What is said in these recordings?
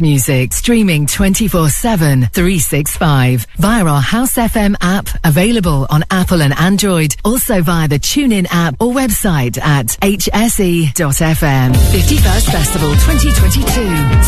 music, streaming 24-7, 365, via our House FM app, available on Apple and Android, also via the TuneIn app or website at hse.fm. 51st Festival 2022,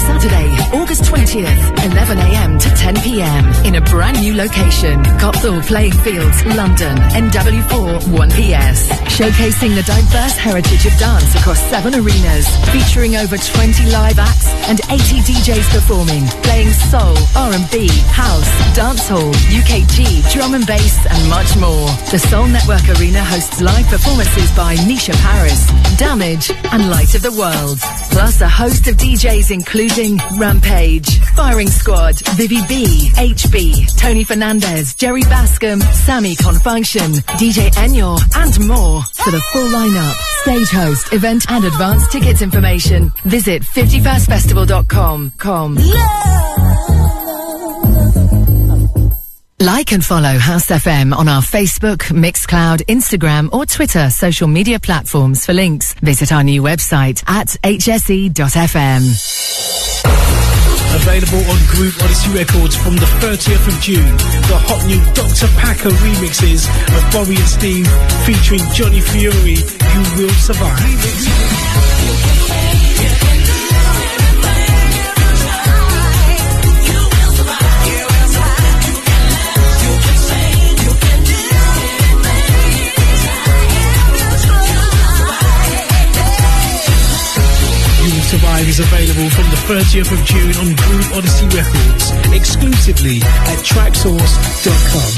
Saturday, August 20th, 11am to 10pm, in a brand new location, Copthall Playing Fields, London, NW4 1PS. Showcasing the diverse heritage of dance across seven arenas, featuring over 20 live acts and 80 DJs performing, playing soul, R&B, house, dancehall, UKG, drum and bass, and much more. The Soul Network Arena hosts live performances by Nisha Paris, Damage, and Light of the World. Plus a host of DJs including Rampage, Firing Squad, Vivi B, HB, Tony Fernandez, Jerry Bascom, Sammy Confunction, DJ Enyor, and more. For the full lineup, stage host, event, and advance tickets information, visit 51stfestival.com. Com. Like and follow House FM on our Facebook, Mixcloud, Instagram, or Twitter social media platforms for links. Visit our new website at hse.fm. Available on Groove Odyssey Records from the 30th of June. The hot new Dr. Packer remixes of Bobby and Steve featuring Johnny Fury, You Will Survive. Survive is available from the 30th of June on Groove Odyssey Records, exclusively at traxsource.com.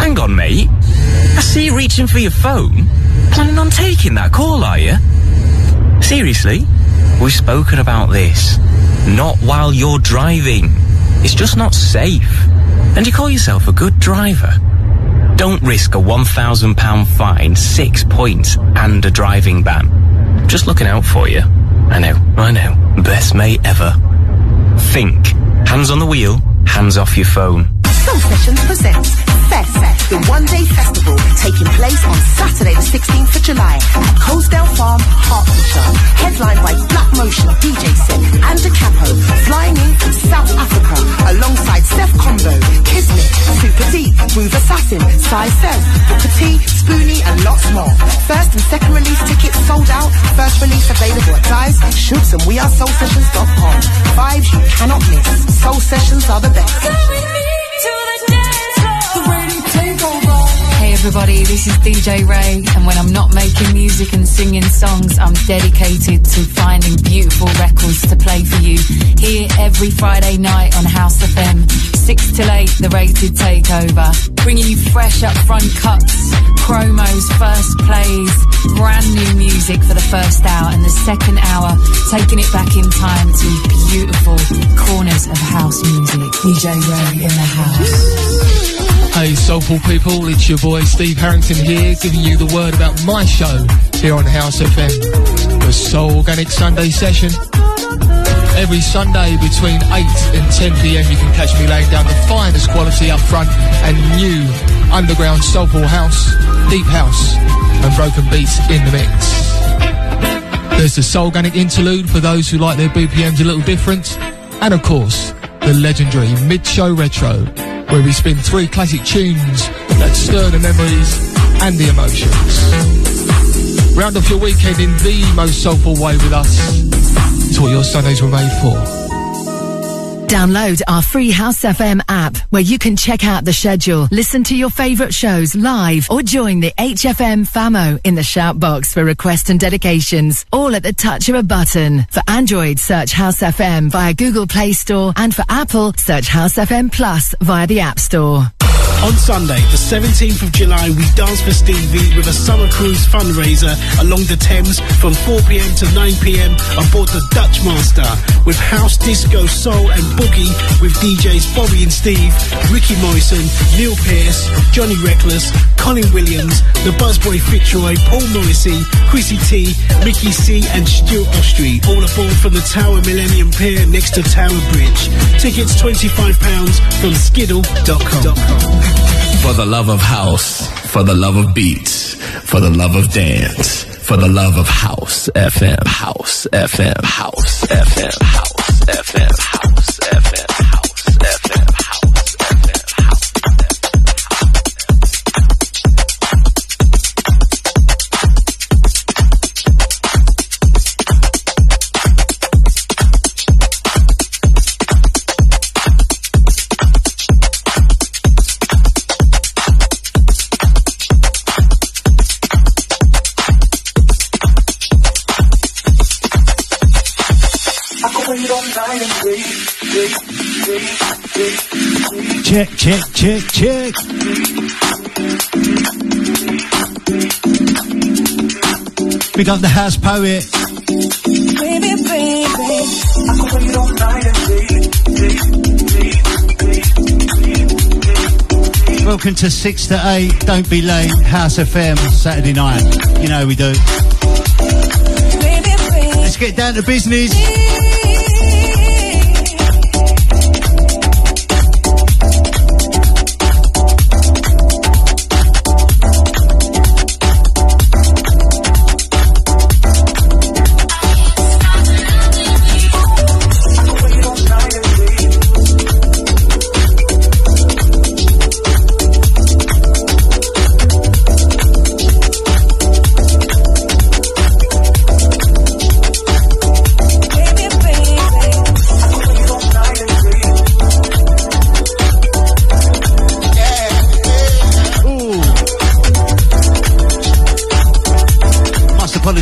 Hang on, mate. I see you reaching for your phone. Planning on taking that call, are you? Seriously? We've spoken about this. Not while you're driving. It's just not safe. And you call yourself a good driver. Don't risk a £1,000 fine, six points, and a driving ban. Just looking out for you. I know, I know. Best mate ever. Think. Hands on the wheel, hands off your phone. Soul Sessions The one-day festival taking place on Saturday the 16th of July at Coesdale Farm, Hertfordshire. Headlined by Black Motion, DJ Set, and Da Capo, flying in from South Africa alongside Steph Combo, Kismet, Super D, Groove Assassin, Sai Fez, Booker T, Spoonie, and lots more. First and second release tickets sold out. First release available at Dives, Shoots, and wearesoulsessions.com. Vibes you cannot miss. Soul Sessions are the best. Hey everybody, this is DJ Ray, and when I'm not making music and singing songs, I'm dedicated to finding beautiful records to play for you. Here every Friday night on House of FM, 6 till 8, the rated takeover. Bringing you fresh up front cuts, promos, first plays, brand new music for the first hour, and the second hour, taking it back in time to beautiful corners of house music. DJ Ray in the house. Hey, soulful people, it's your boy Steve Harrington here, giving you the word about my show here on House FM, the Soul Organic Sunday session. Every Sunday between 8 and 10 pm, you can catch me laying down the finest quality up front and new underground soulful house, deep house, and broken beats in the mix. There's the Soul Organic interlude for those who like their BPMs a little different, and of course, the legendary mid-show retro, where we spin three classic tunes that stir the memories and the emotions. Round off your weekend in the most soulful way with us. What your Sundays were made for. Download our free House FM app where you can check out the schedule, listen to your favorite shows live, or join the HFM FAMO in the shout box for requests and dedications, all at the touch of a button. For Android, search House FM via Google Play Store, and for Apple, search House FM Plus via the App Store. On Sunday, the 17th of July, we dance for Stevie with a summer cruise fundraiser along the Thames from 4pm to 9pm aboard the Dutch Master with house, disco, soul and boogie with DJs Bobby and Steve, Ricky Morrison, Neil Pearce, Johnny Reckless, Colin Williams, the Buzzboy Fitzroy, Paul Morrissey, Chrissy T, Mickey C and Stuart Ostry, all aboard from the Tower Millennium Pier next to Tower Bridge. Tickets £25 from skiddle.com. For the love of house, for the love of beats, for the love of dance, for the love of House FM, House FM, House FM, House FM, House Check, check, check, check. Big up the house poet. Baby, baby, I can wait all night and Welcome to 6 to 8. Don't be late. House FM, Saturday night. You know we do. Let's get down to business.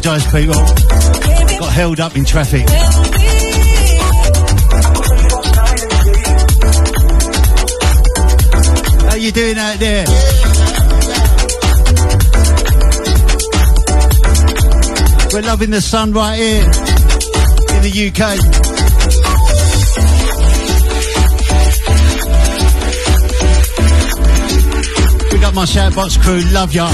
Apologise, people. Got held up in traffic. How you doing out there? We're loving the sun right here in the UK. My Shoutbox crew, love ya.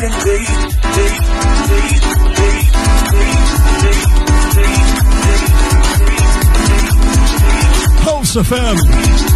And. Pulse FM.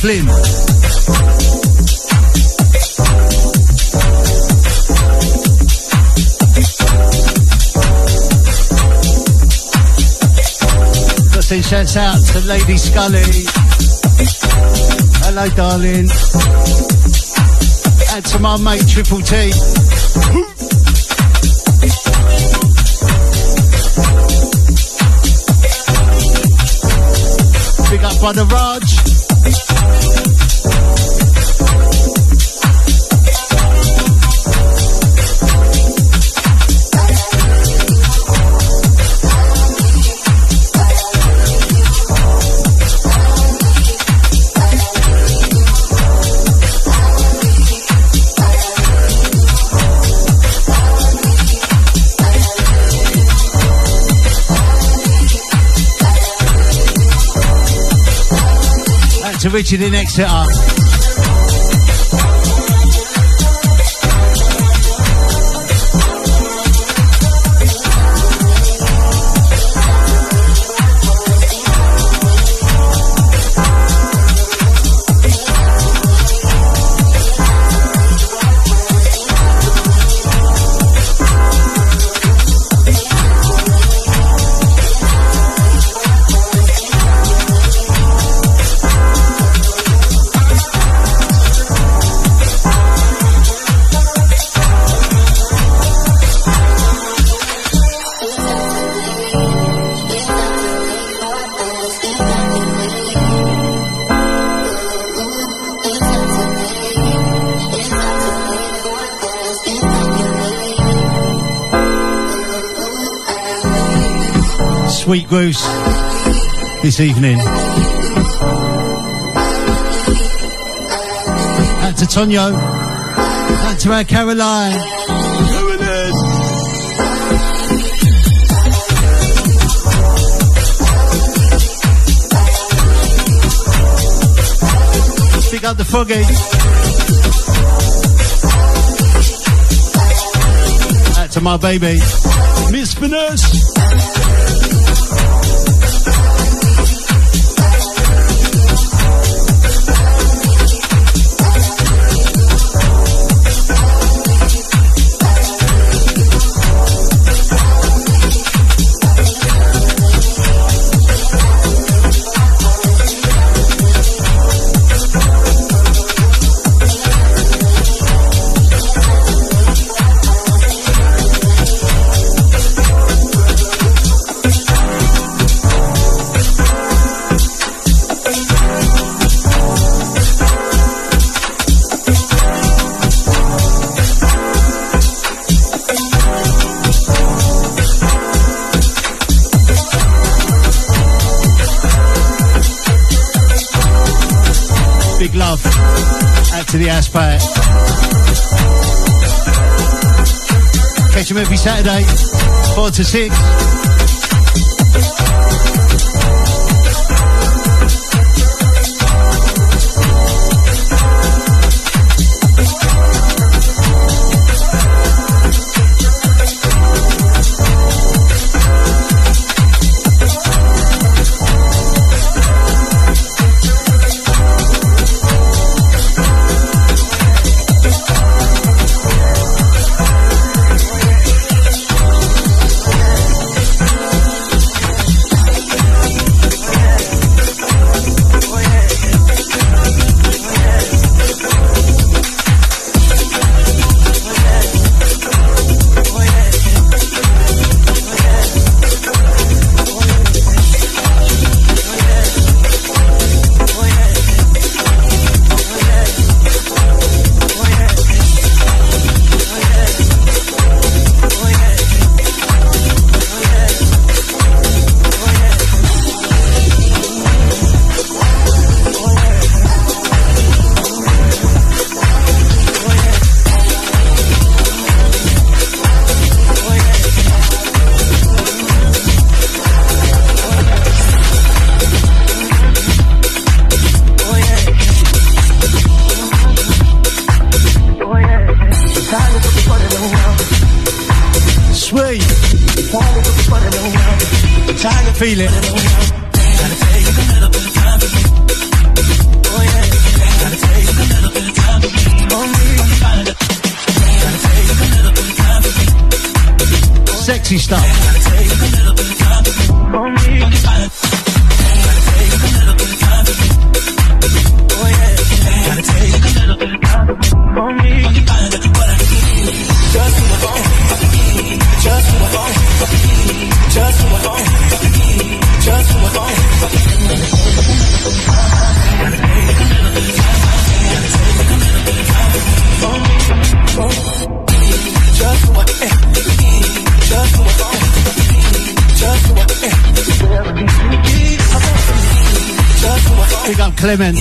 Flynn. Got send shouts out to Lady Scully. Hello, darling. And to my mate Triple T. Big up brother Raj. To Richard in Exeter. Evening. Out to Tonyo. Out to our Caroline. Pick up the foggy. Out to my baby, Miss Finesse. Catch them every Saturday, 4 to 6.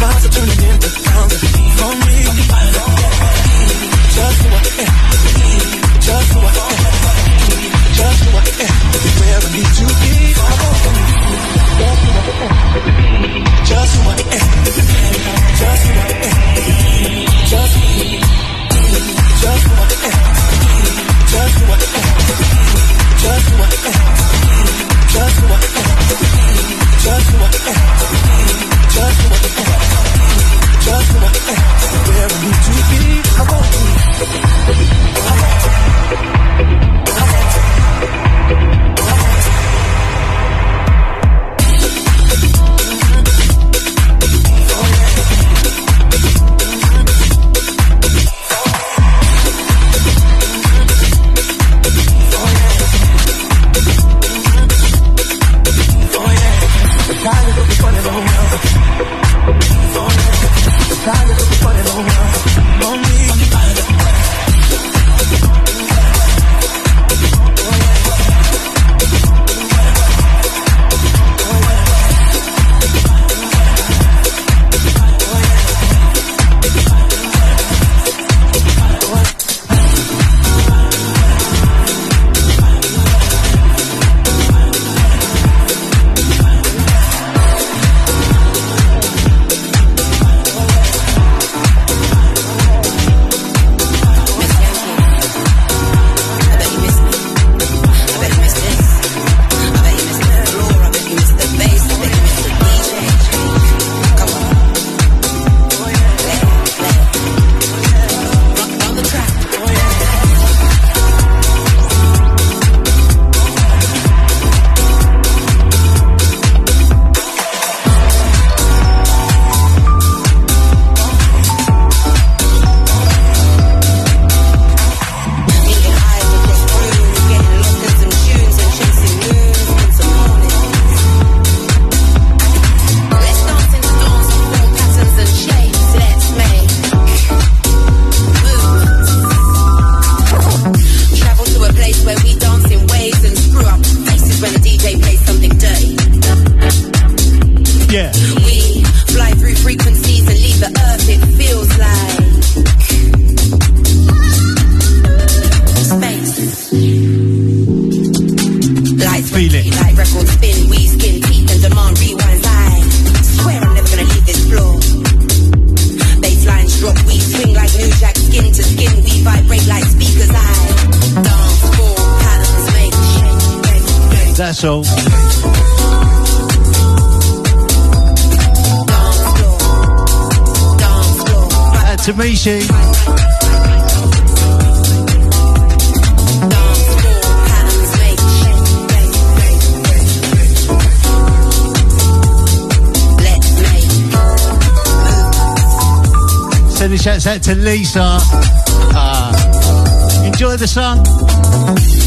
clouds are turning into thousands for me. Just who I am. Just who I am. Just who I am. Where I need to be. Sending shouts out to Lisa. Uh, enjoy the song.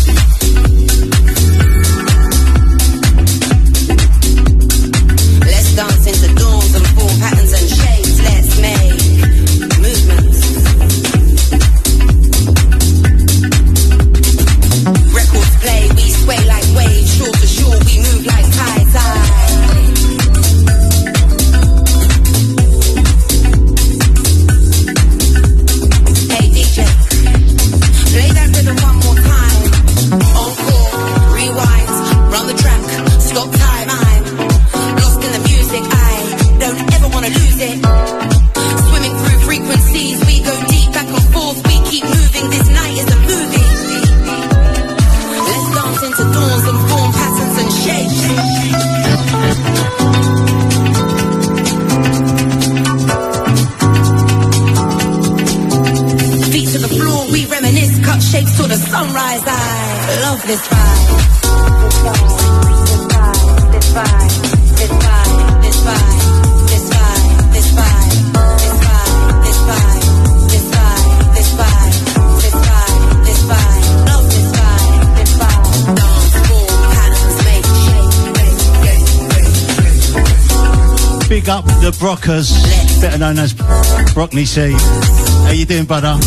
Big up the Brockers, better known as Broccoli C. How you doing, brother?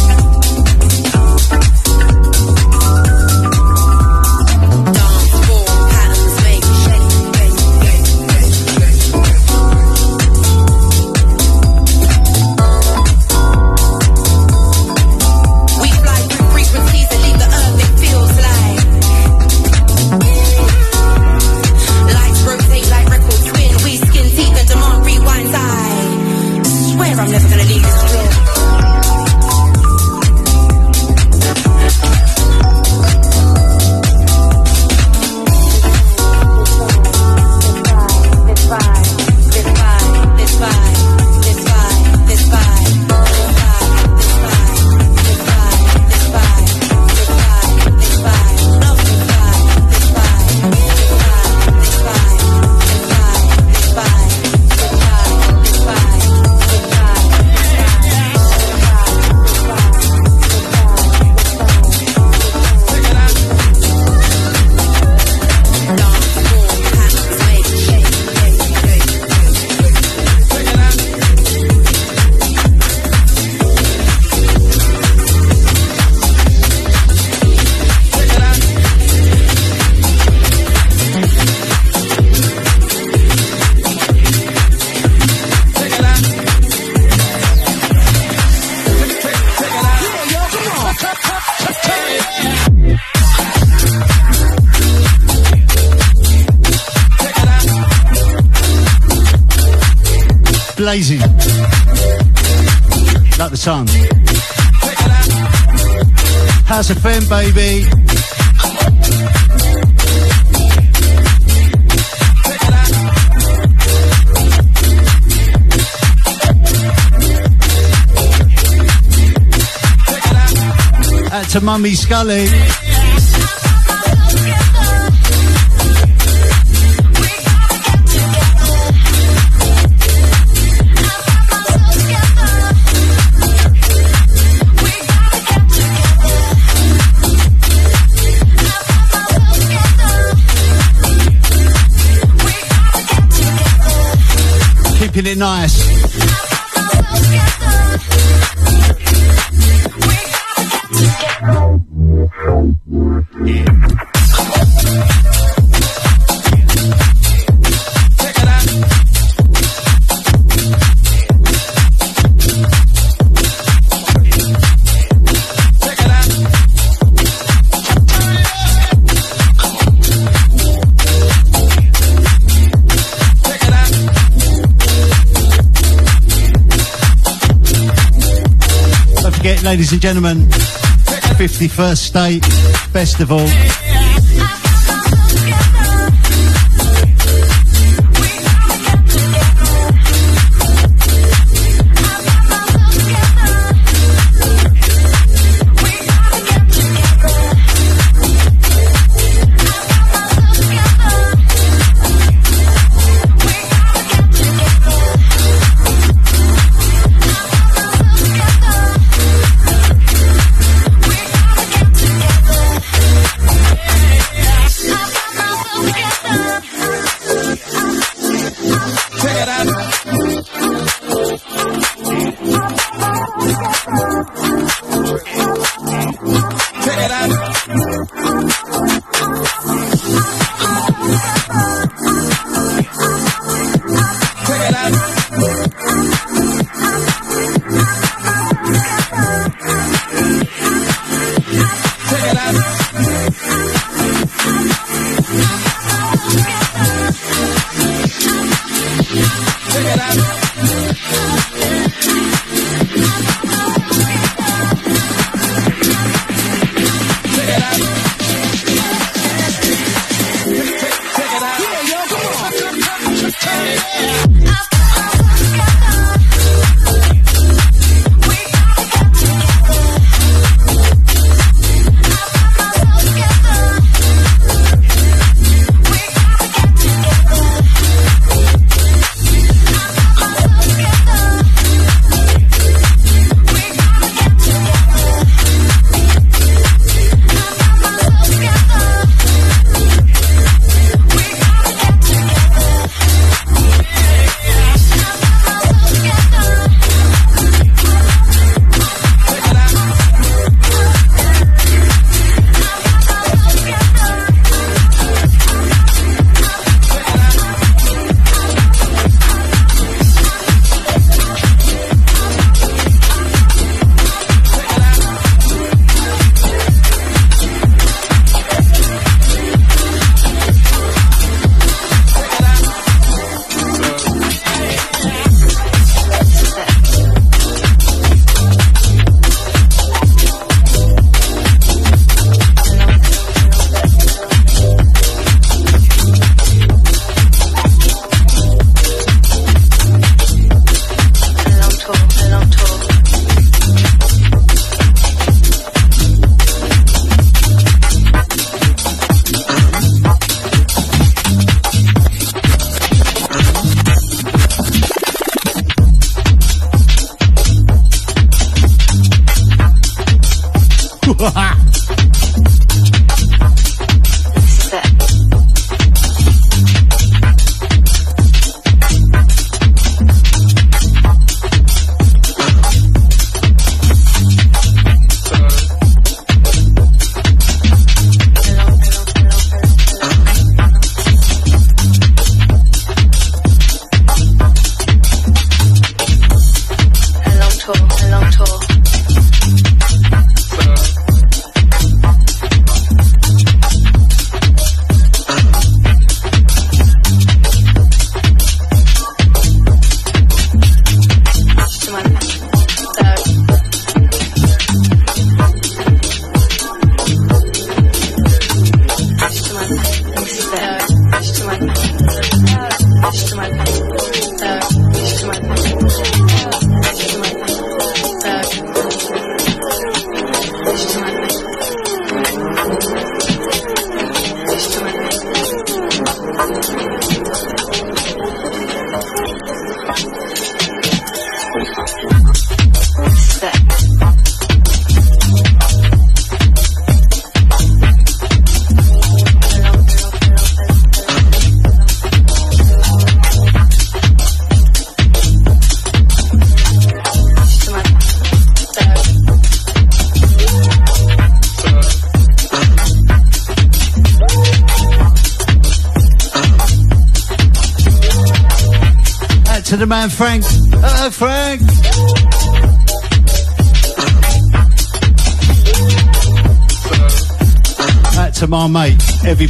baby. Out to Mummy Scully. keeping it nice. ladies and gentlemen. 51st State Festival.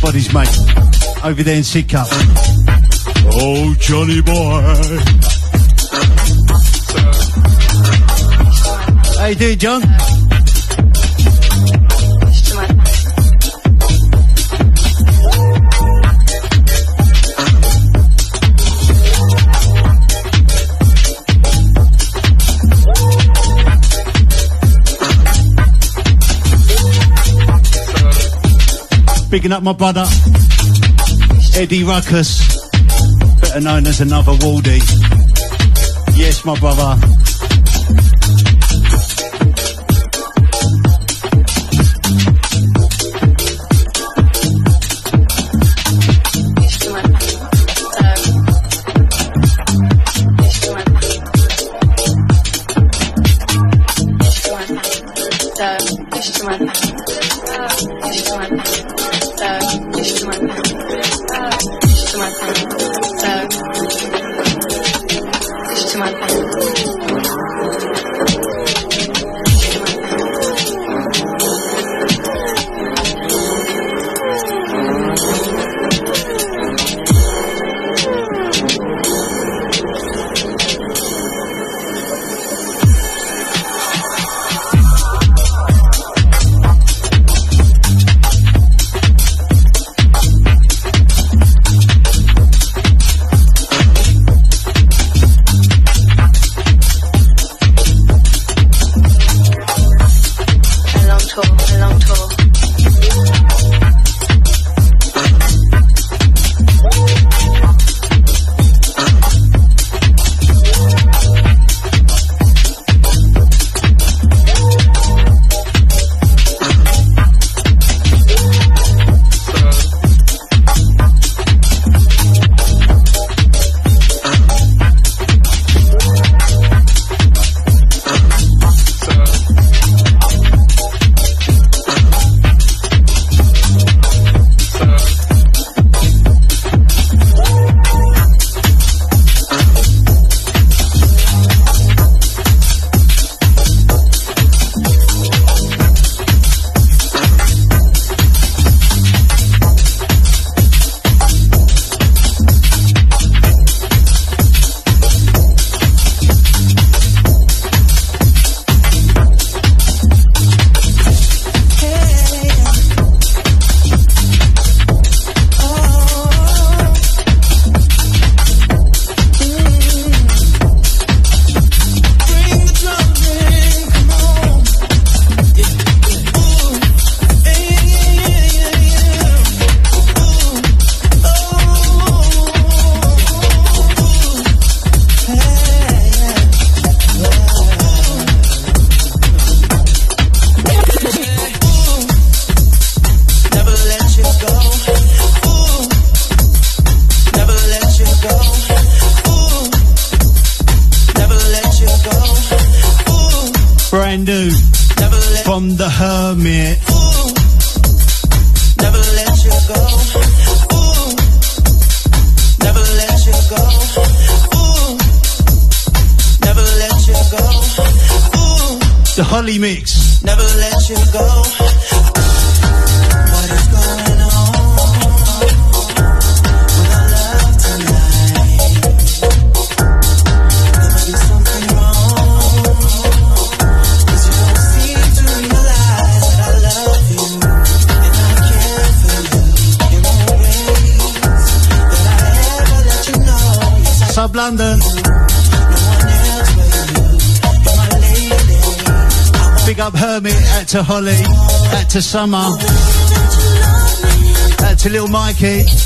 Everybody's mate, over there in Sidcup. Oh, Johnny boy. How you doing, John? Bigging up my brother, Eddie Ruckus, better known as another Waldy. Yes, my brother. عندها من to Summer. Out to little Mikey.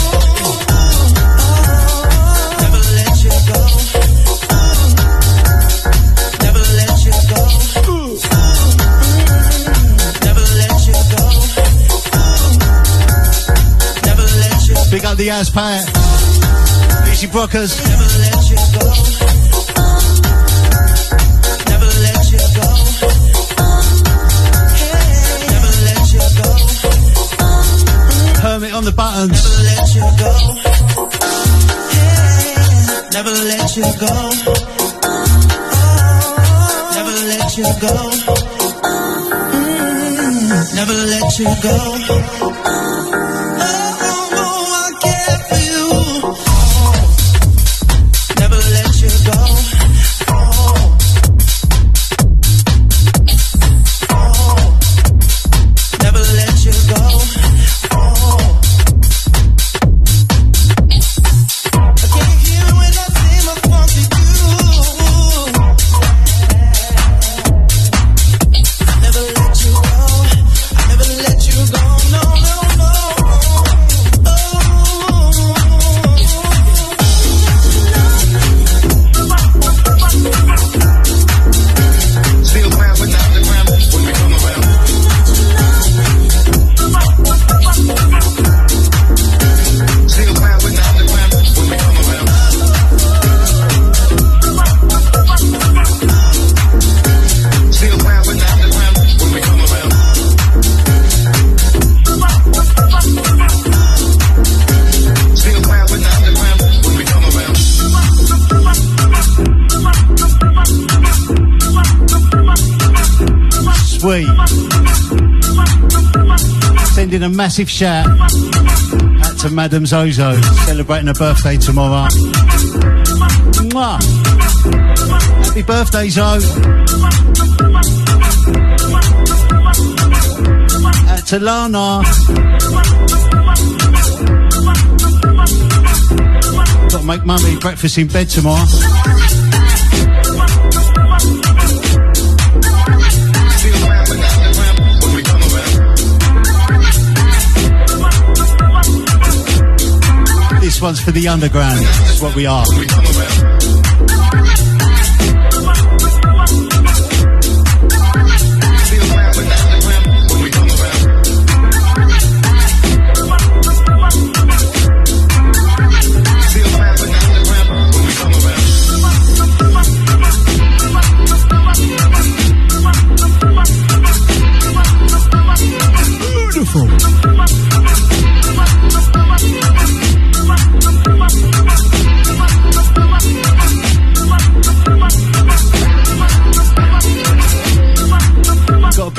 the Azpat. Richie Brockers. Hermit on the buttons. Never let you go. Never let you go. Never let you go. Never let you go. massive shout out to Madame Zozo, celebrating her birthday tomorrow. Mwah. Happy birthday, Zo. Out to Lana. Gotta make mummy breakfast in bed tomorrow. one's for the underground. That's what we are.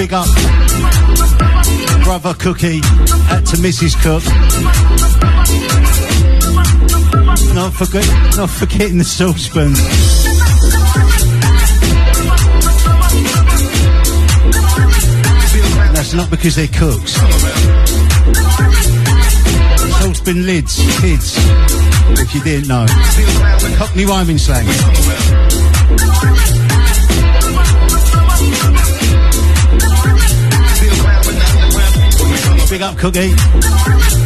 big up brother Cookie at to Mrs. Cook. Not forget, not forgetting the saucepan. That's not because they're cooks. Saucepan lids, kids. If you didn't know, Cockney rhyming slang. Big up, Cookie.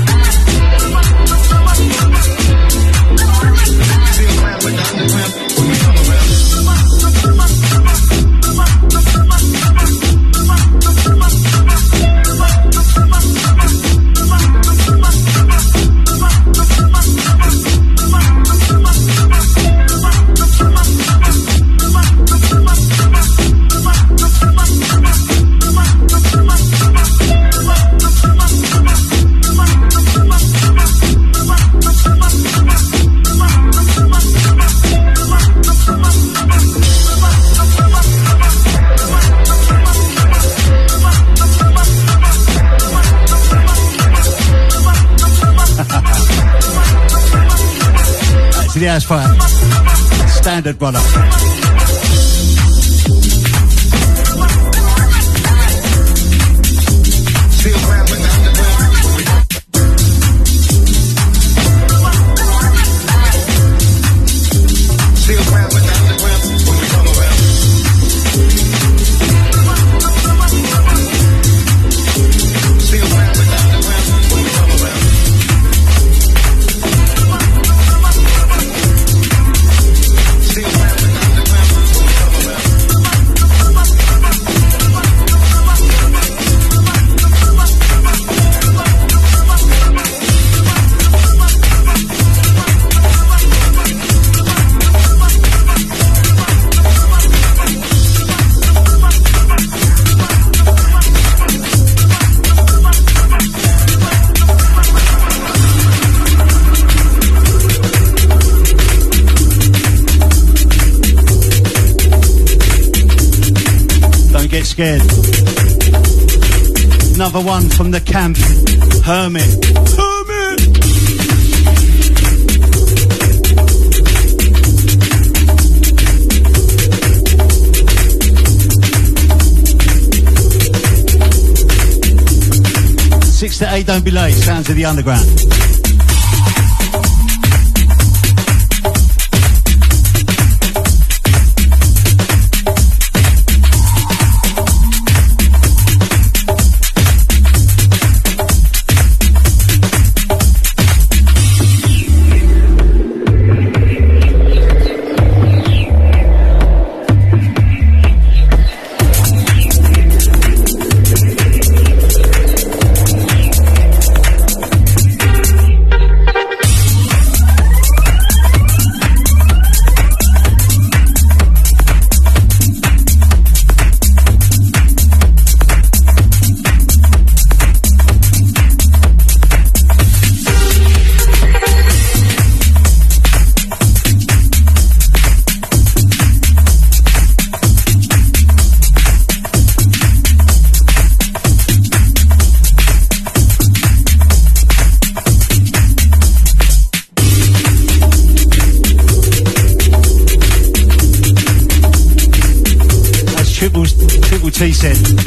To the house fire. Standard, brother. Scared. Another one from the camp. Hermit. Six to eight, don't be late. Sounds of the underground.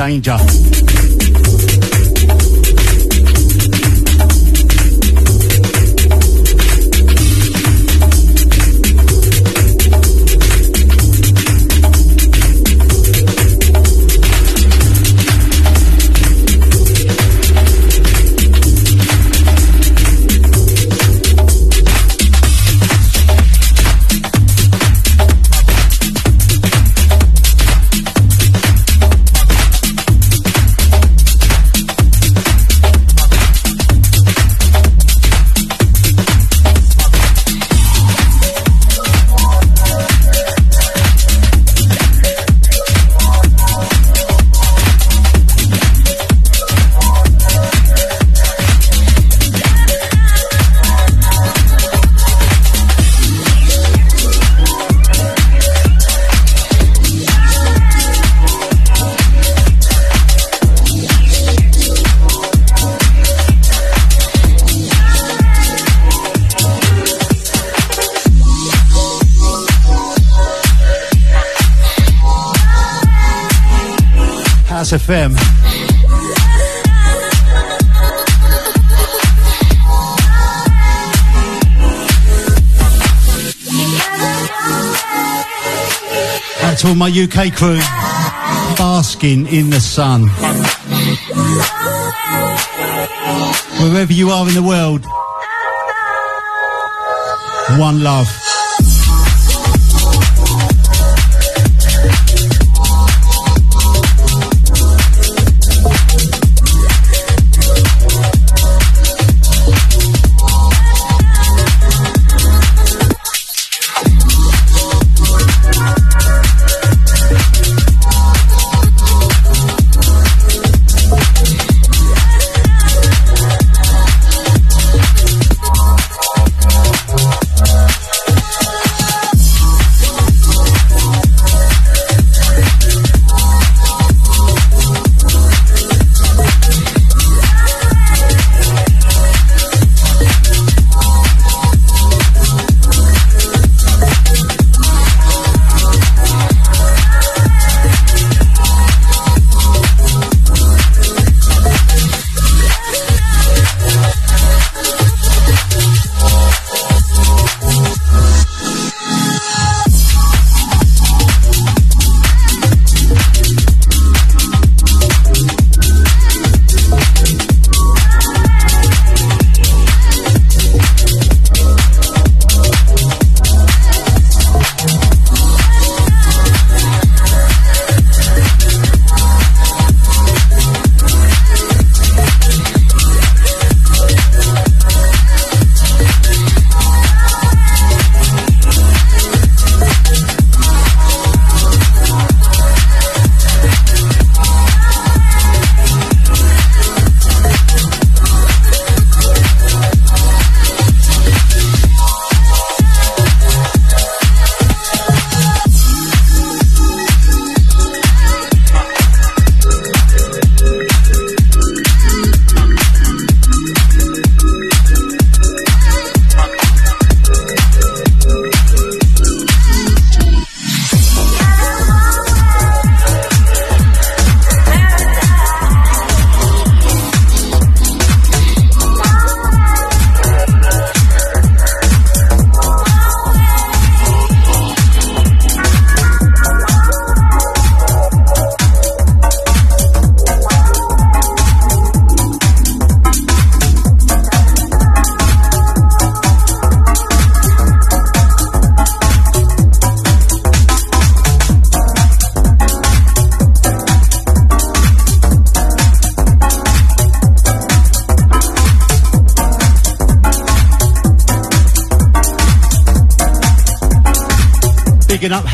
Danger. House FM. Out to all my UK crew, basking in the sun. Wherever you are in the world, one love.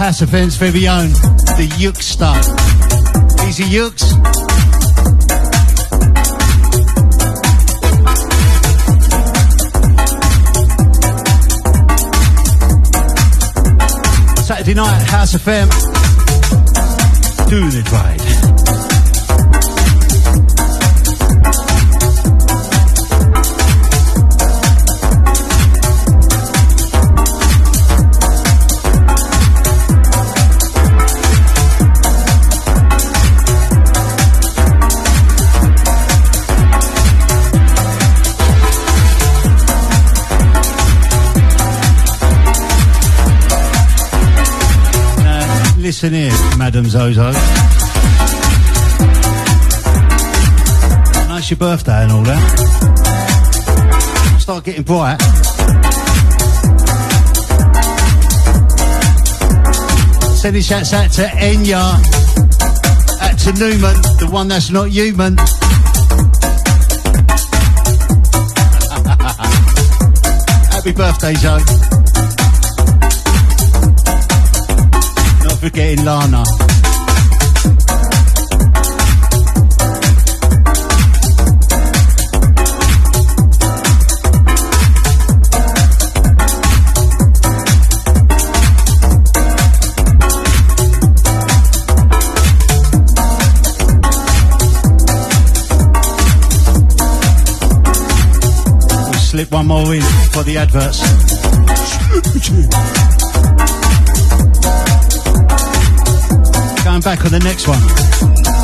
Bigging up House Events very own, the Yukster. Easy Yukes. Saturday night, House of FM. Do the right. Listen here, Madam Zozo. Nice your birthday and all that. Start getting bright. Sending shouts out to Enya, out to Newman, the one that's not human. Happy birthday, Joe. Forgetting Lana. We'll slip one more in for the adverts. Going back on the next one.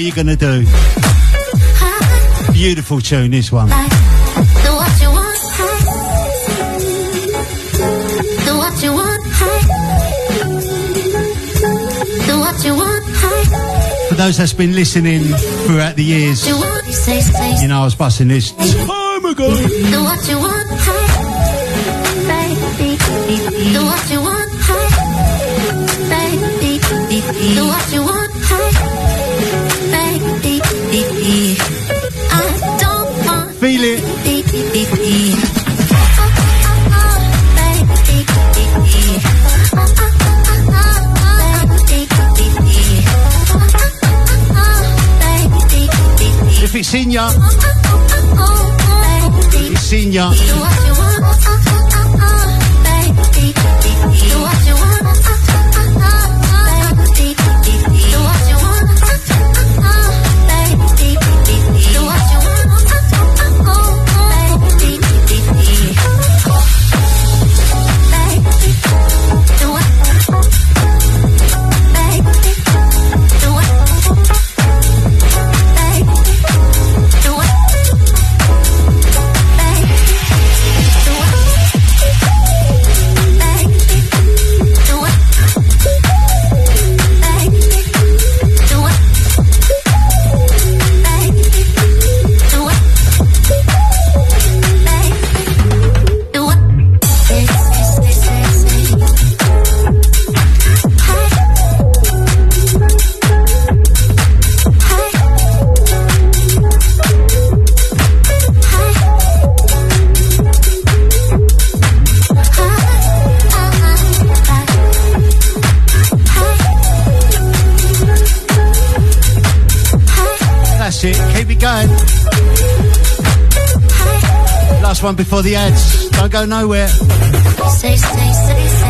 What you're gonna do. Beautiful tune, this one. For those that's been listening throughout the years, you say, say. you know I was busting this time ago. If it's One before the ads. Don't go nowhere. Say, say, say,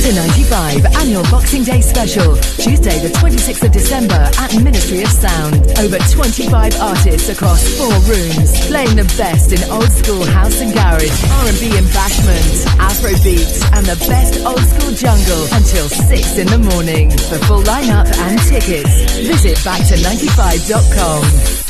to 95 annual Boxing Day special, Tuesday the 26th of December at Ministry of Sound. Over 25 artists across four rooms, playing the best in old school house and garage, R&B and bashment, Afro beats, and the best old school jungle until 6 in the morning. For full lineup and tickets, visit backto95.com.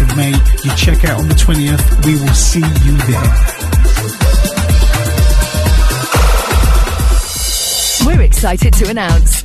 of May. You check out on the 20th. We will see you there. We're excited to announce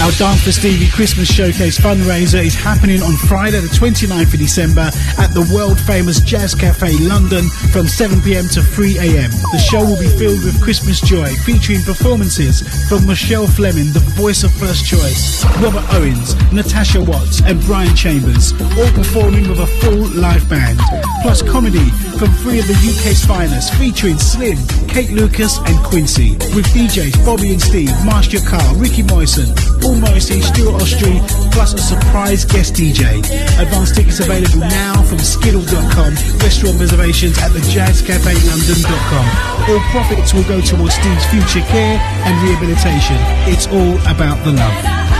Our Dance for Stevie Christmas Showcase fundraiser is happening on Friday, the 29th of December at the world famous Jazz Cafe London from 7pm to 3am. The show will be filled with Christmas joy, featuring performances from Rochelle Fleming, the voice of First Choice, Robert Owens, Natasha Watts, and Brian Chambers, all performing with a full live band. Plus comedy from three of the UK's finest, featuring Slim, Kate Lucas, and Quincy, with DJs Bobby and Steve, Master Carr, Ricky Moyson, Paul Morrissey, Stuart Ostry, plus a surprise guest DJ. Advance tickets available now from Skiddle.com, restaurant reservations at thejazzcafelondon.com. All profits will go towards Steve's future care and rehabilitation. It's all about the love.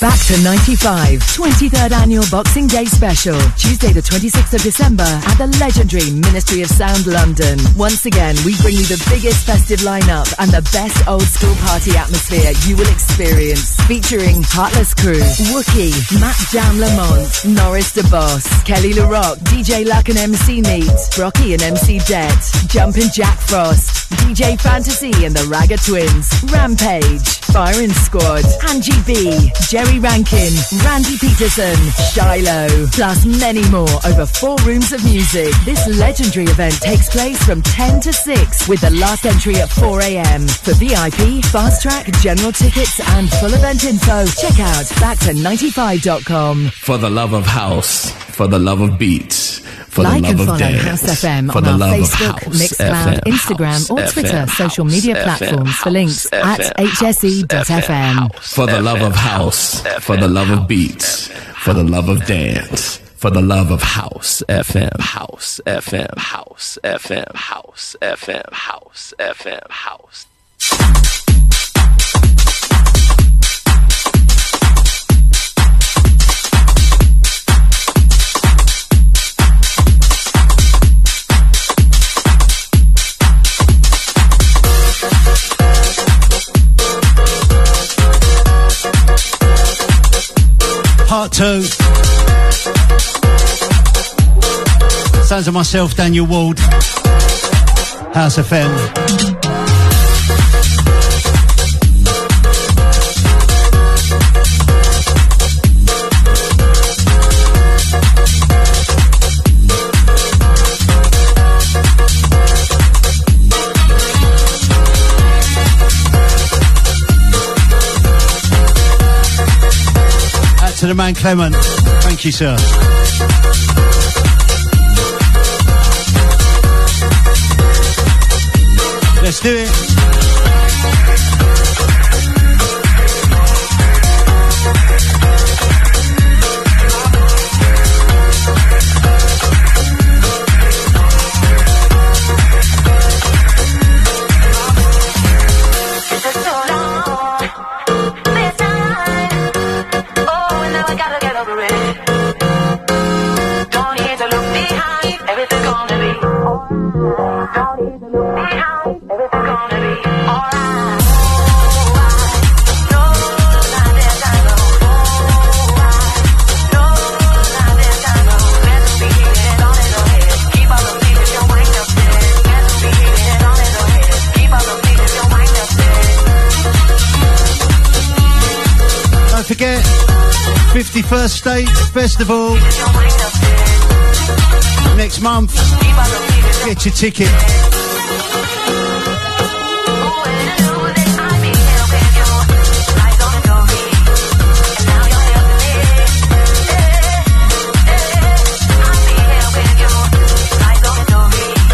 Back to 95, 23rd annual Boxing Day special, Tuesday the 26th of December at the legendary Ministry of Sound London. Once again, we bring you the biggest festive lineup and the best old school party atmosphere you will experience. Featuring Heartless Crew, Wookie, Matt Jam Lamont, Norris Da Boss, Kelly LaRock, DJ Luck and MC Neat, Brockie and MC Det, Jumpin' Jack Frost, DJ Fantasy and the Ragga Twins, Rampage, Firing Squad, Angie B, Jerry Rankin, Randy Peterson, Shiloh, plus many more over four rooms of music. This legendary event takes place from 10 to 6 with the last entry at 4 a.m. For VIP, fast track, general tickets and full event info, check out back to95.com. For the love of house, for the love of beats, for like the and love follow of dance, House FM for on the our love Facebook, of house, Mixcloud, FM, Instagram, house, or FM, Twitter social house, media FM, platforms for house, links FM, at hse.fm. for the love of house, for the love of beats, for the love of dance, for the love of house, FM, house, FM, house, FM, house, FM, house, FM, house. Part two. Sounds of myself, Daniel Ward. House FM. To the man Clement. Thank you, sir. Let's do it. 51st State Festival next month. Get your ticket.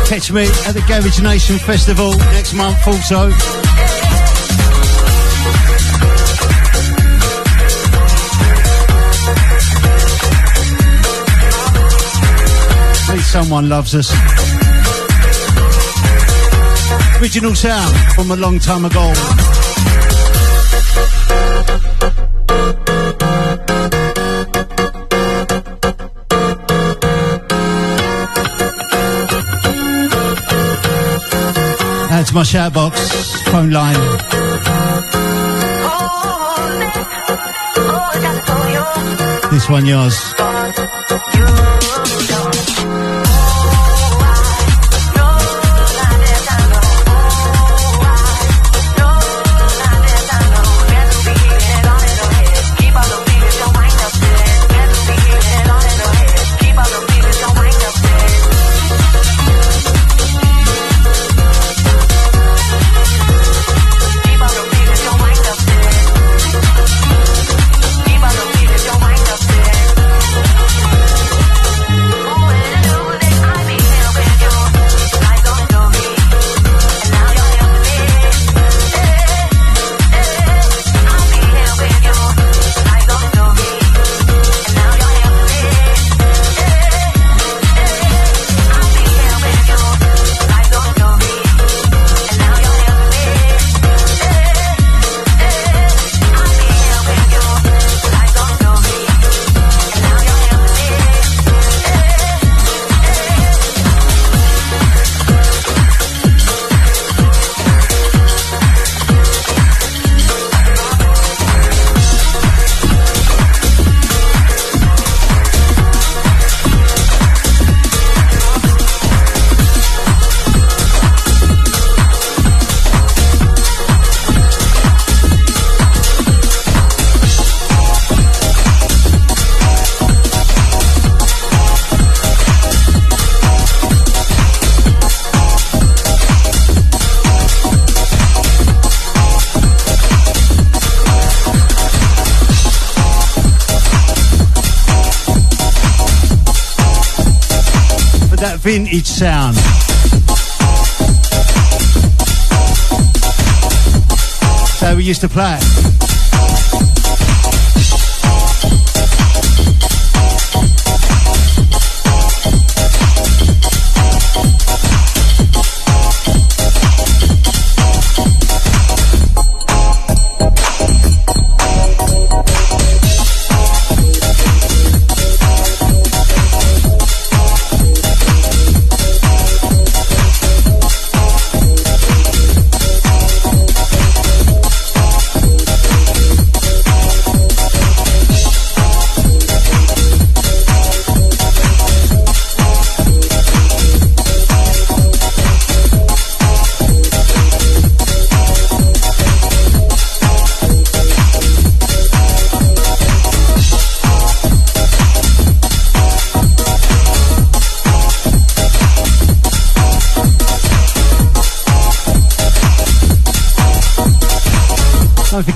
Catch me at the Garage Nation Festival next month also. Someone loves us. Original sound from a long time ago. That's my shout box phone line. This one yours. Vintage sound. So we used to play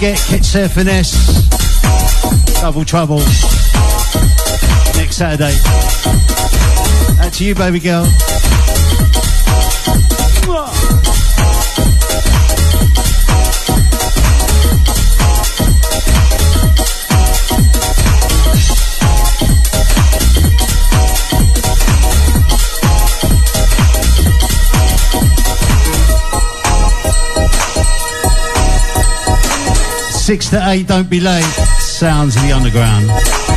catch Sarah Finesse. Double Trouble. Next Saturday. That's to you, baby girl. Six to eight, don't be late. Sounds of the underground.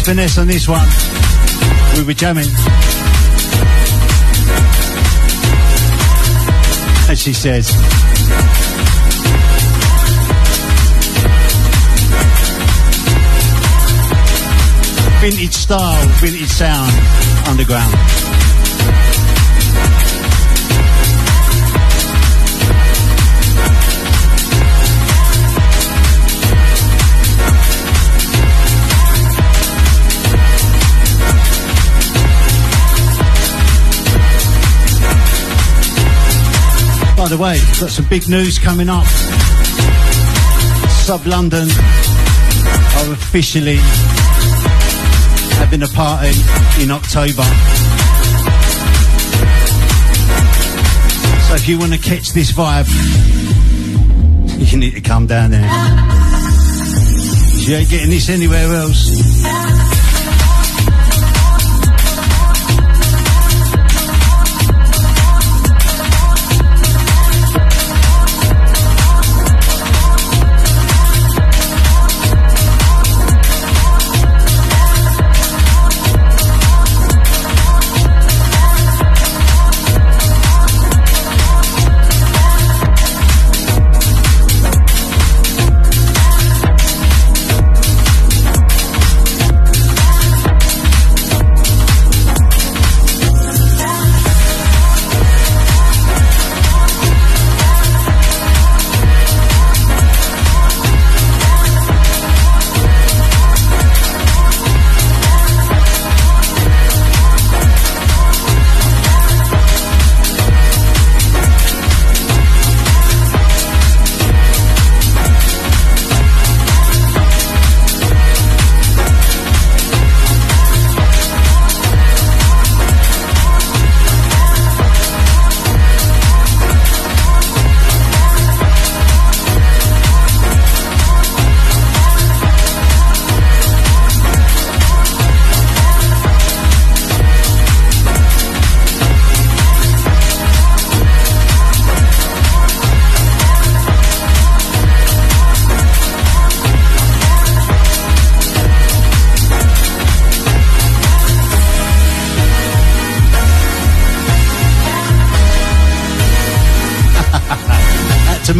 Miss Finesse on this one. We were jamming. As she says. Vintage style, vintage sound, underground. The way, we've got some big news coming up. Sub London are officially having a party in October. So if you want to catch this vibe, you need to come down there. You ain't getting this anywhere else.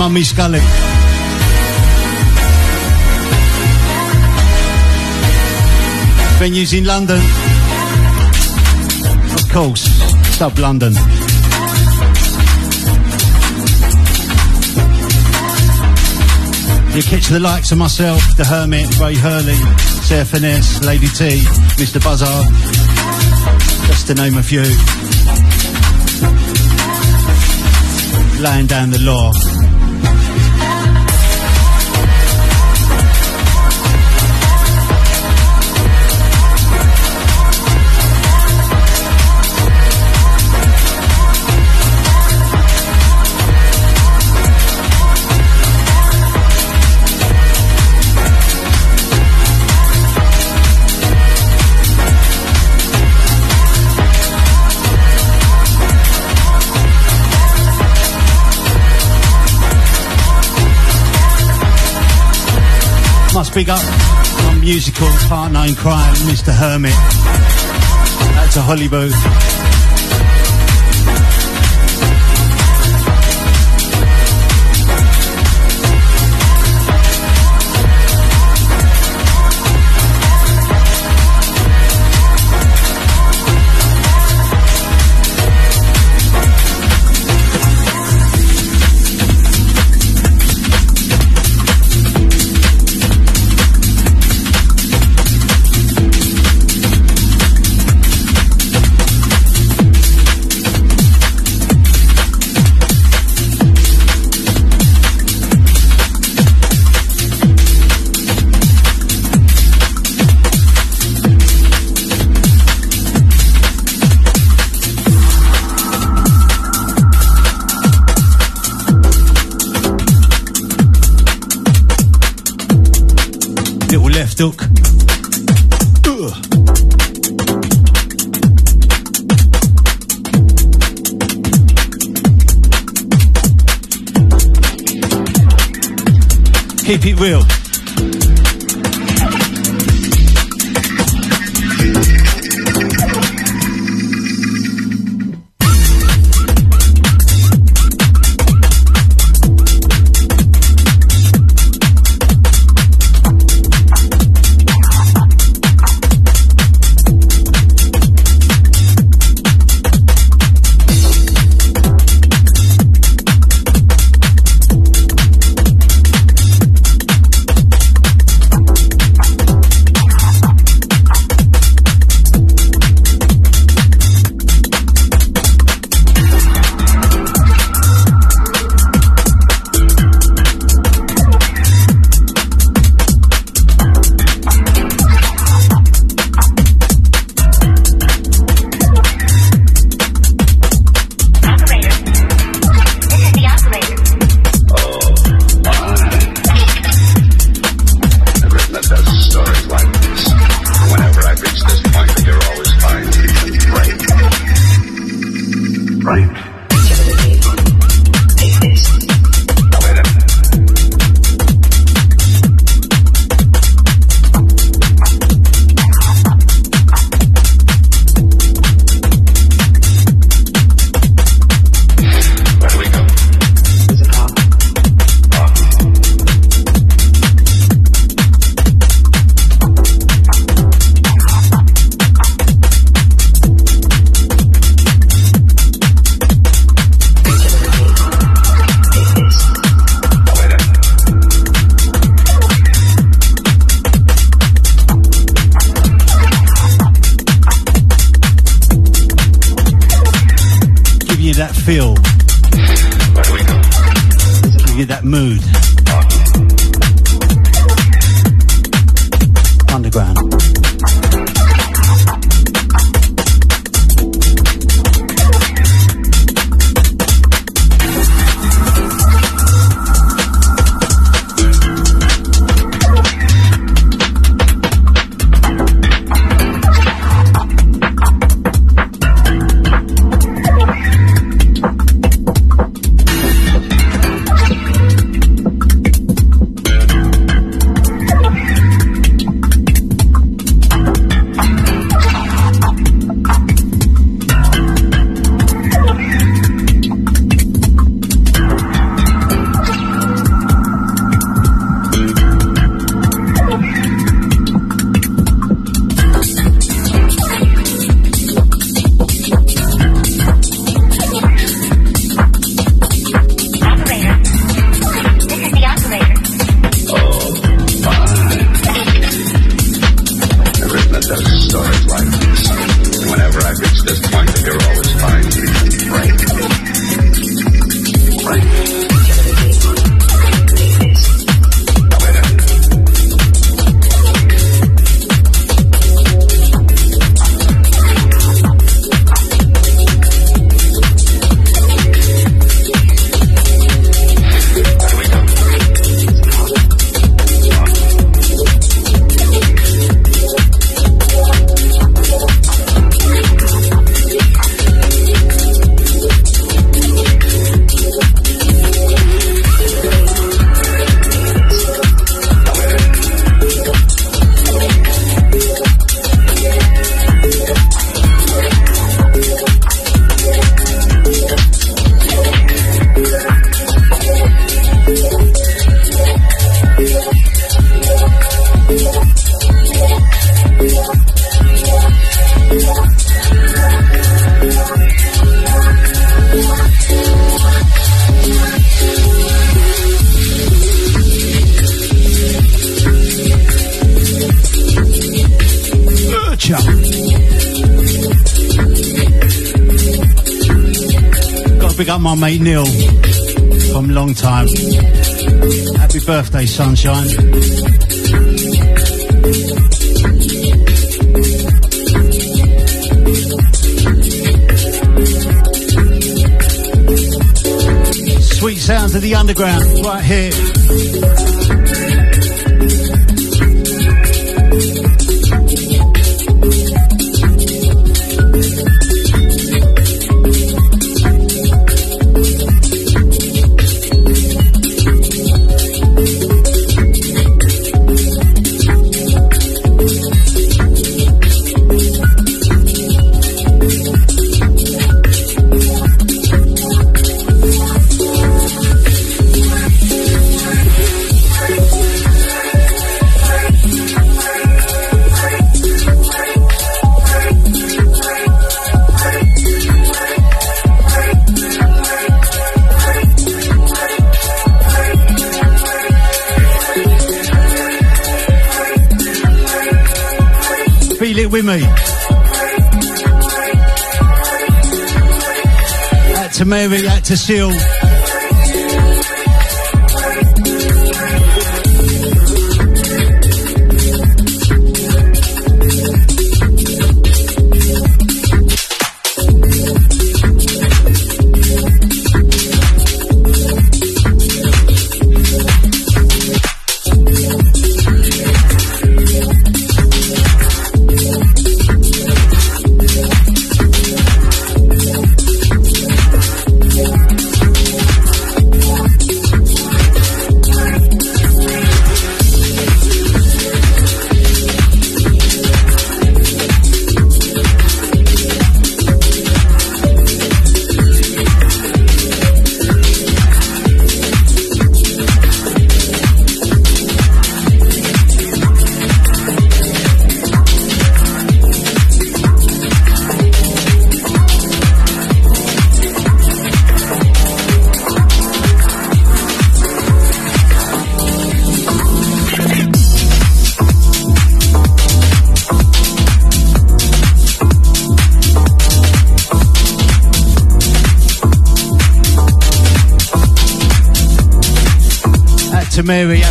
Mummy Scully. Venues in London. Of course, Sub London. You catch the likes of myself, The Hermit, Ray Hurley, Sarah Finesse, Lady T, Mr. Buzzard, just to name a few. Laying down the law. Must big up my musical partner in crime, Mr. Hermit. That's a Hollywood. Keep it real.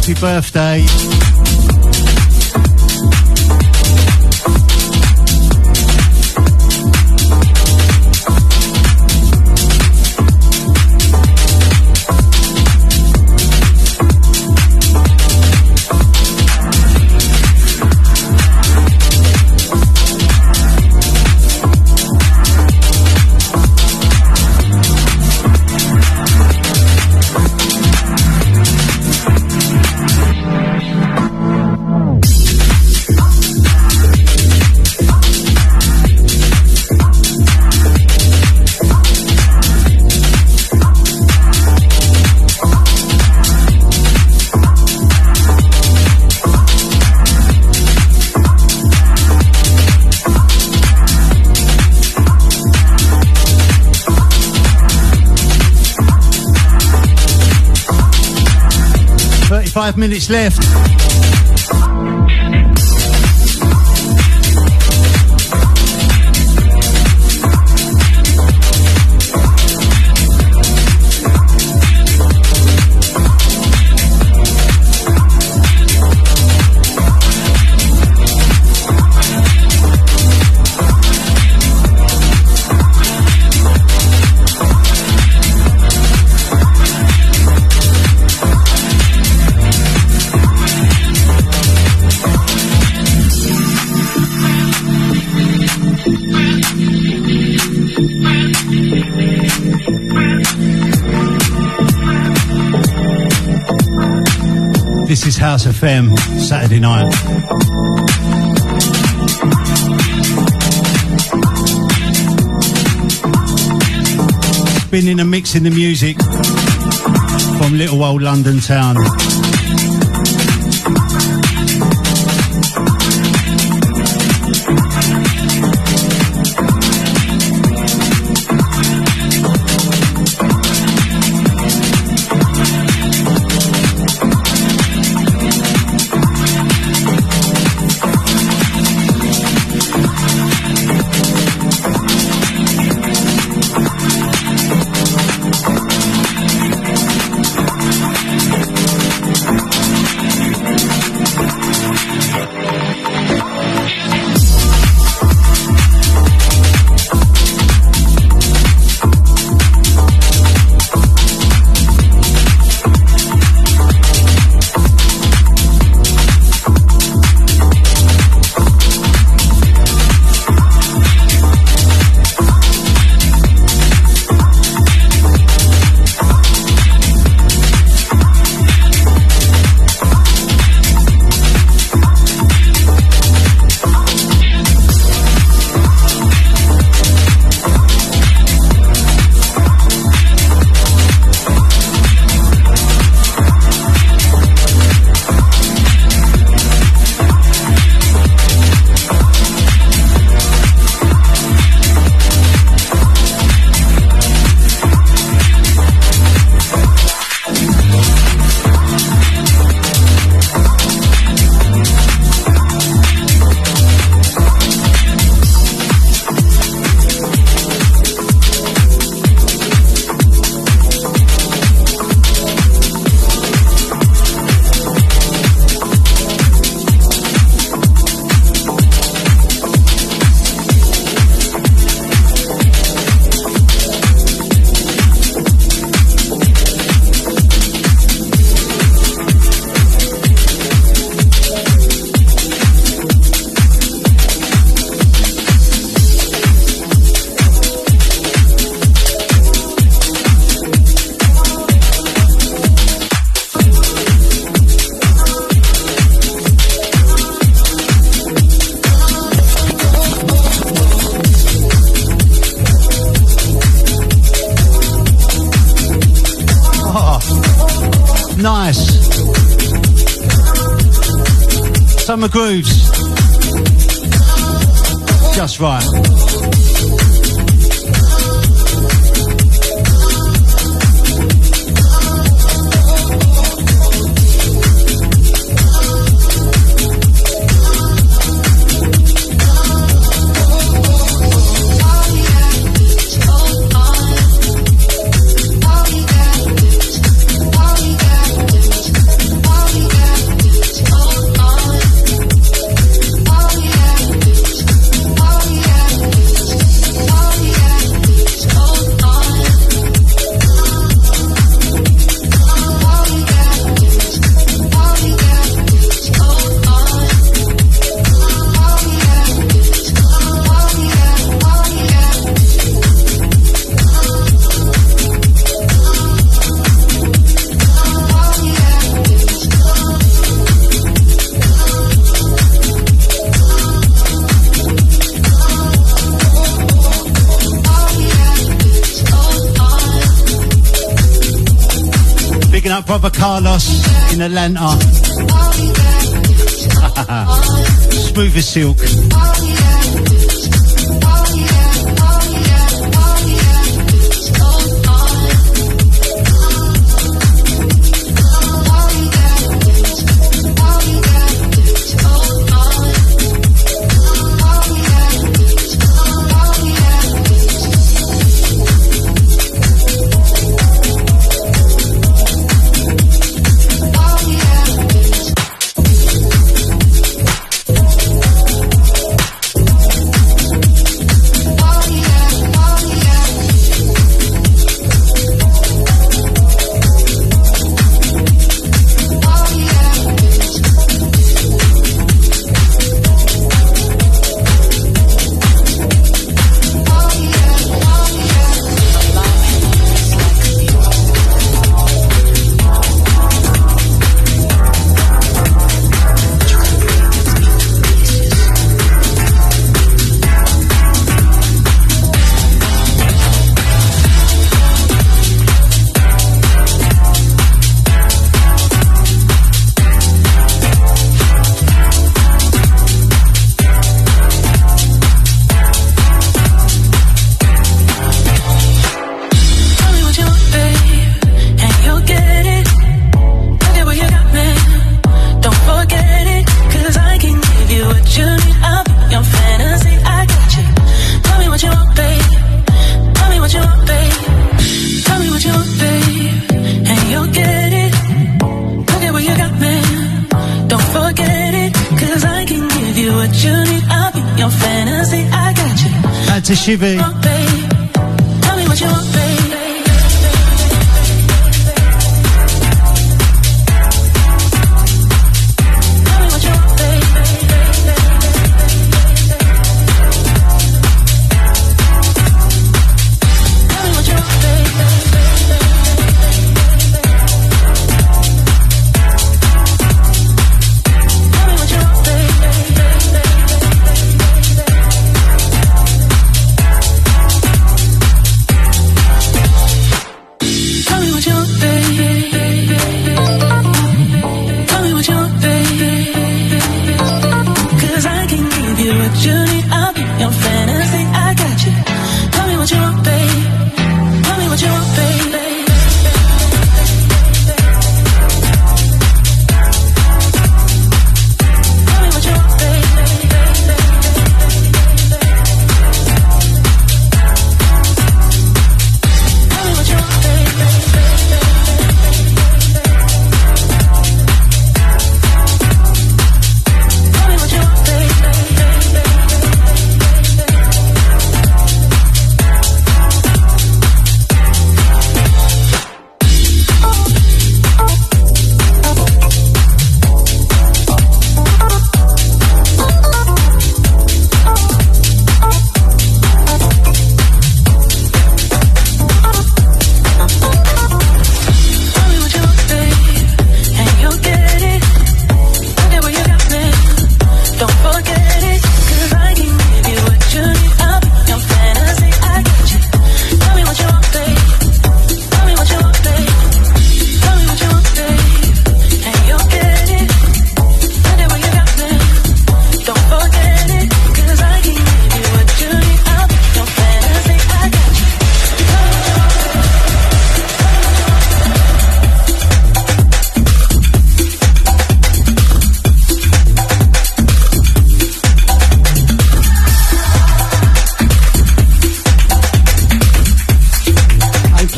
Happy birthday. Minutes left. House FM, Saturday night. Spinning and mixing the music from little old London town.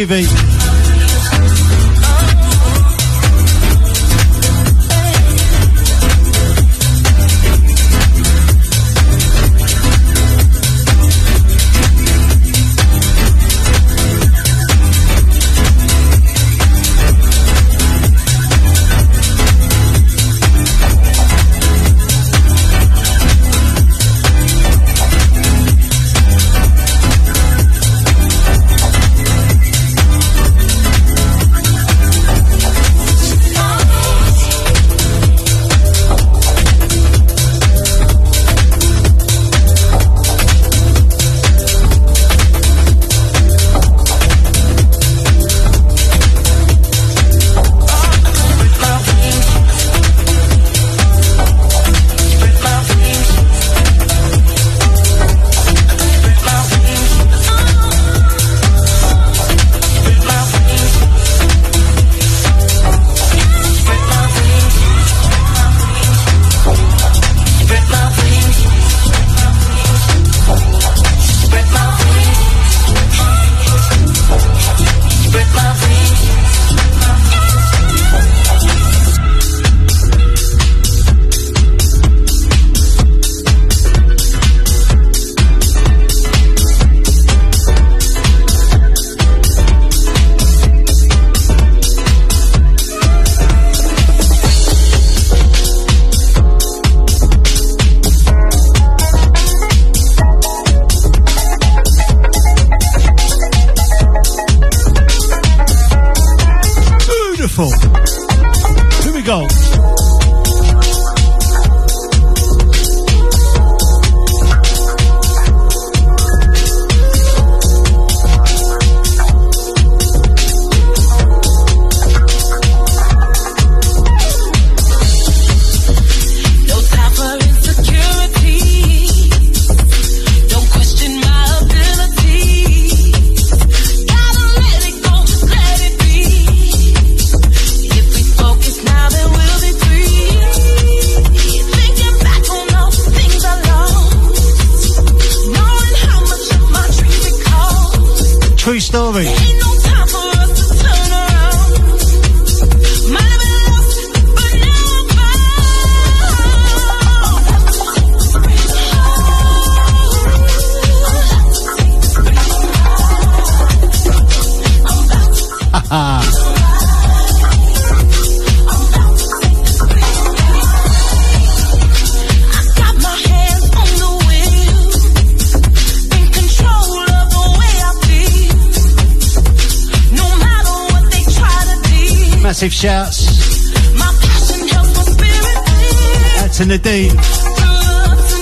Out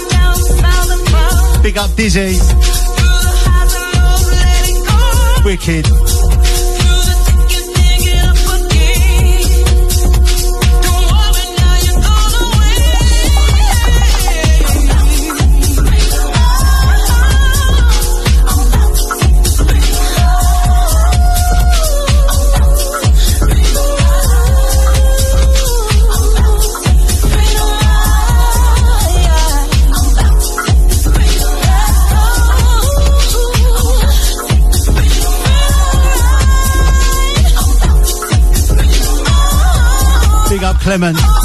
frowns, Big up Dizzy. through Clement.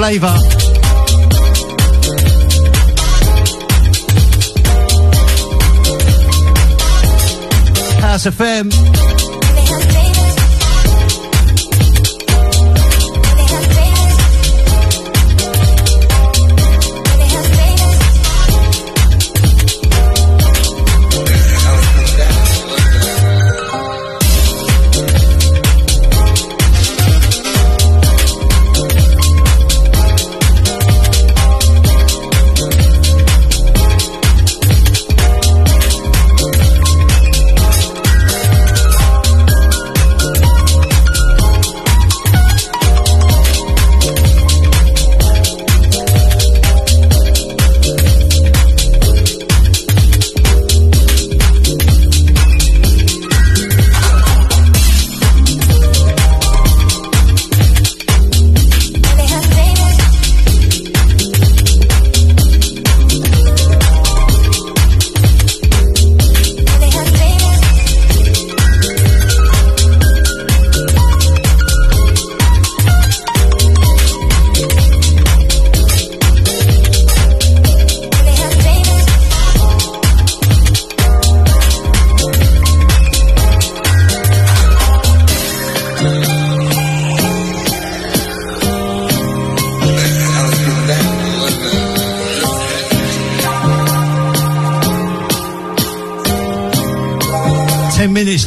Flavour. House FM.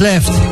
Minutes left.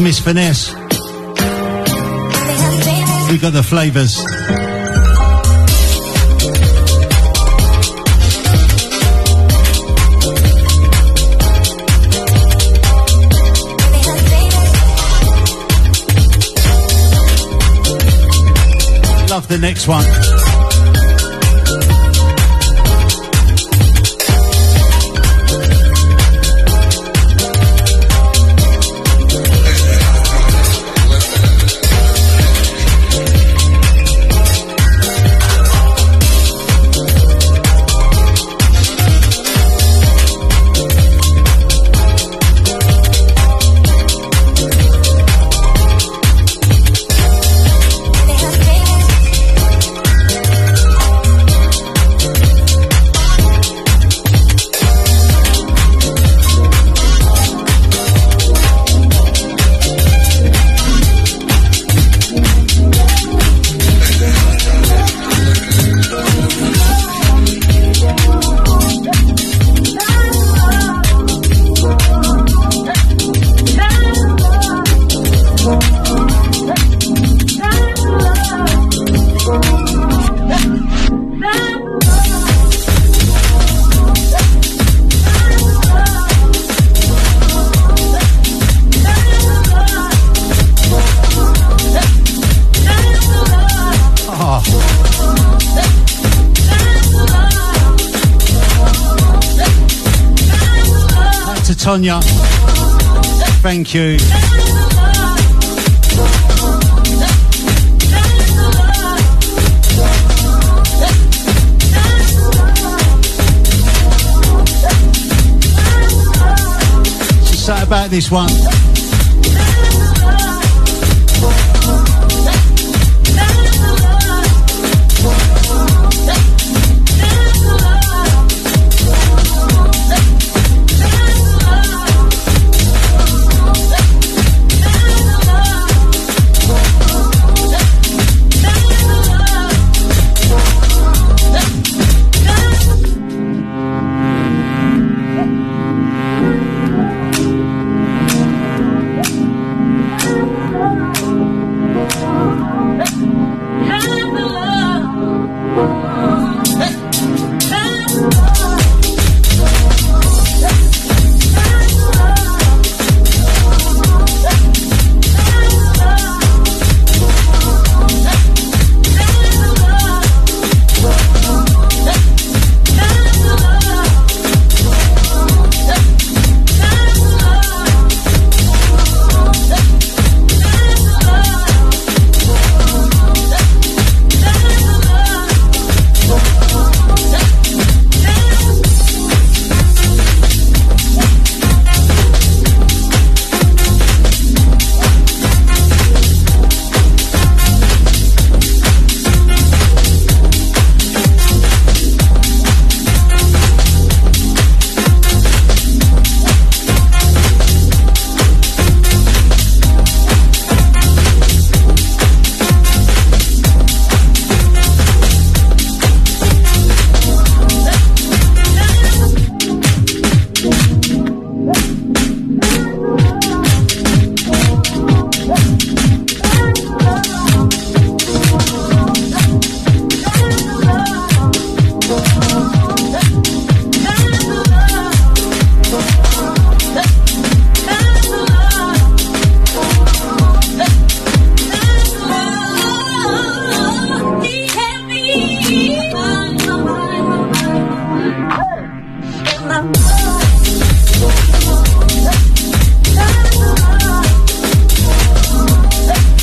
Miss Finesse. We got the flavours. Love the next one. She's sad about this one.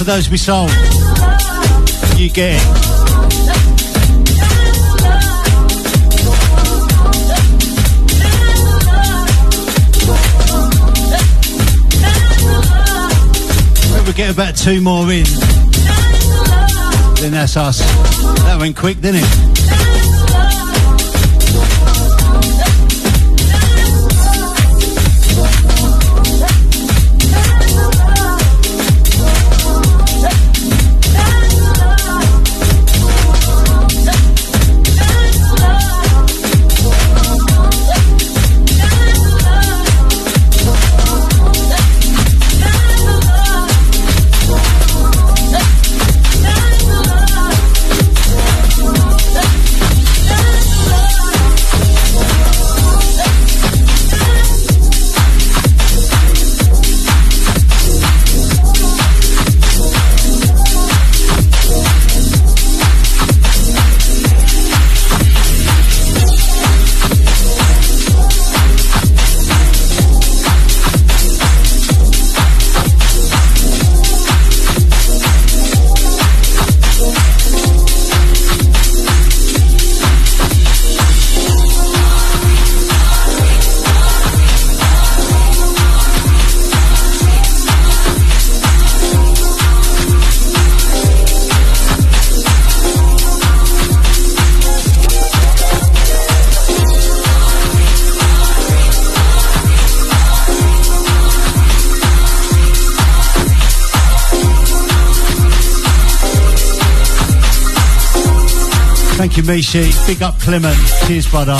Those we sold. You get get about two more in. Then that's us. That went quick, didn't it? You, Big up Clement. Cheers, brother.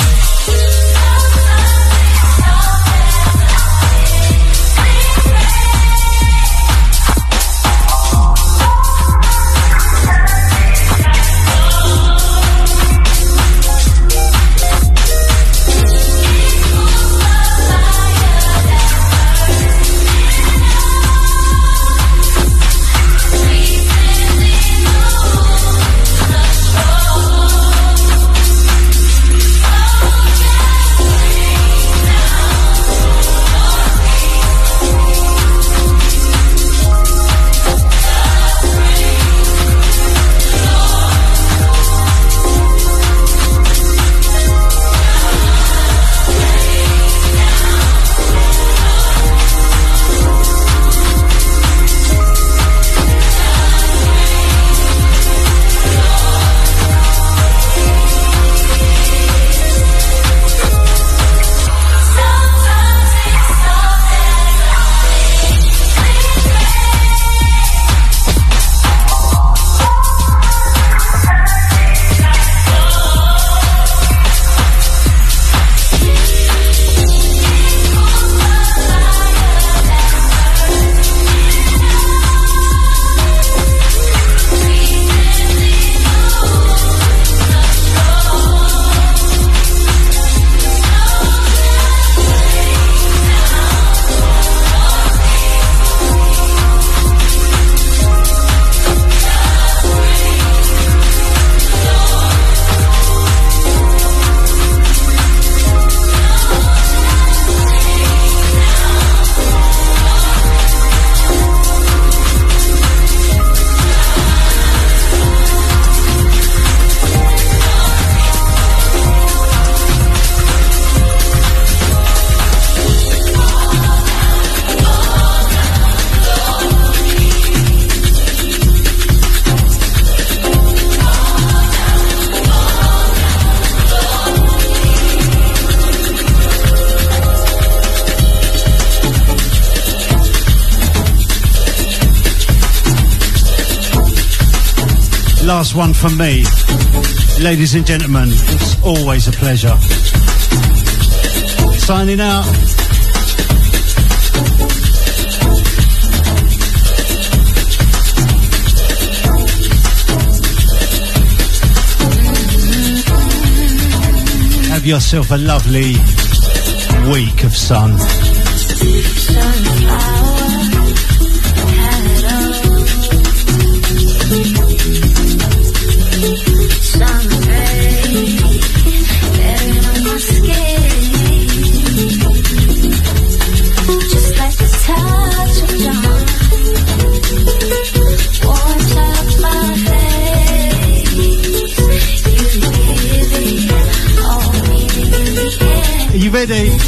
One from me. Ladies and gentlemen, it's always a pleasure. Signing out. Have yourself a lovely week of sun. Biddy.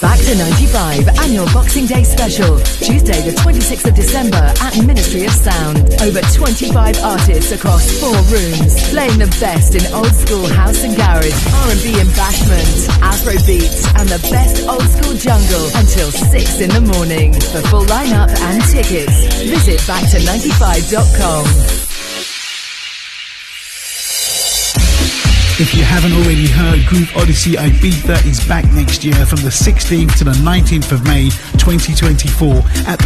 Back to 95 annual Boxing Day special. Tuesday, the 26th of December at Ministry of Sound. Over 25 artists across four rooms, playing the best in old school house and garage, R&B and bashment, Afro beats, and the best old school jungle until 6 in the morning. For full lineup and tickets, visit backto95.com. If you haven't already heard, Groove Odyssey Ibiza is back next year from the 16th to the 19th of May 2024 at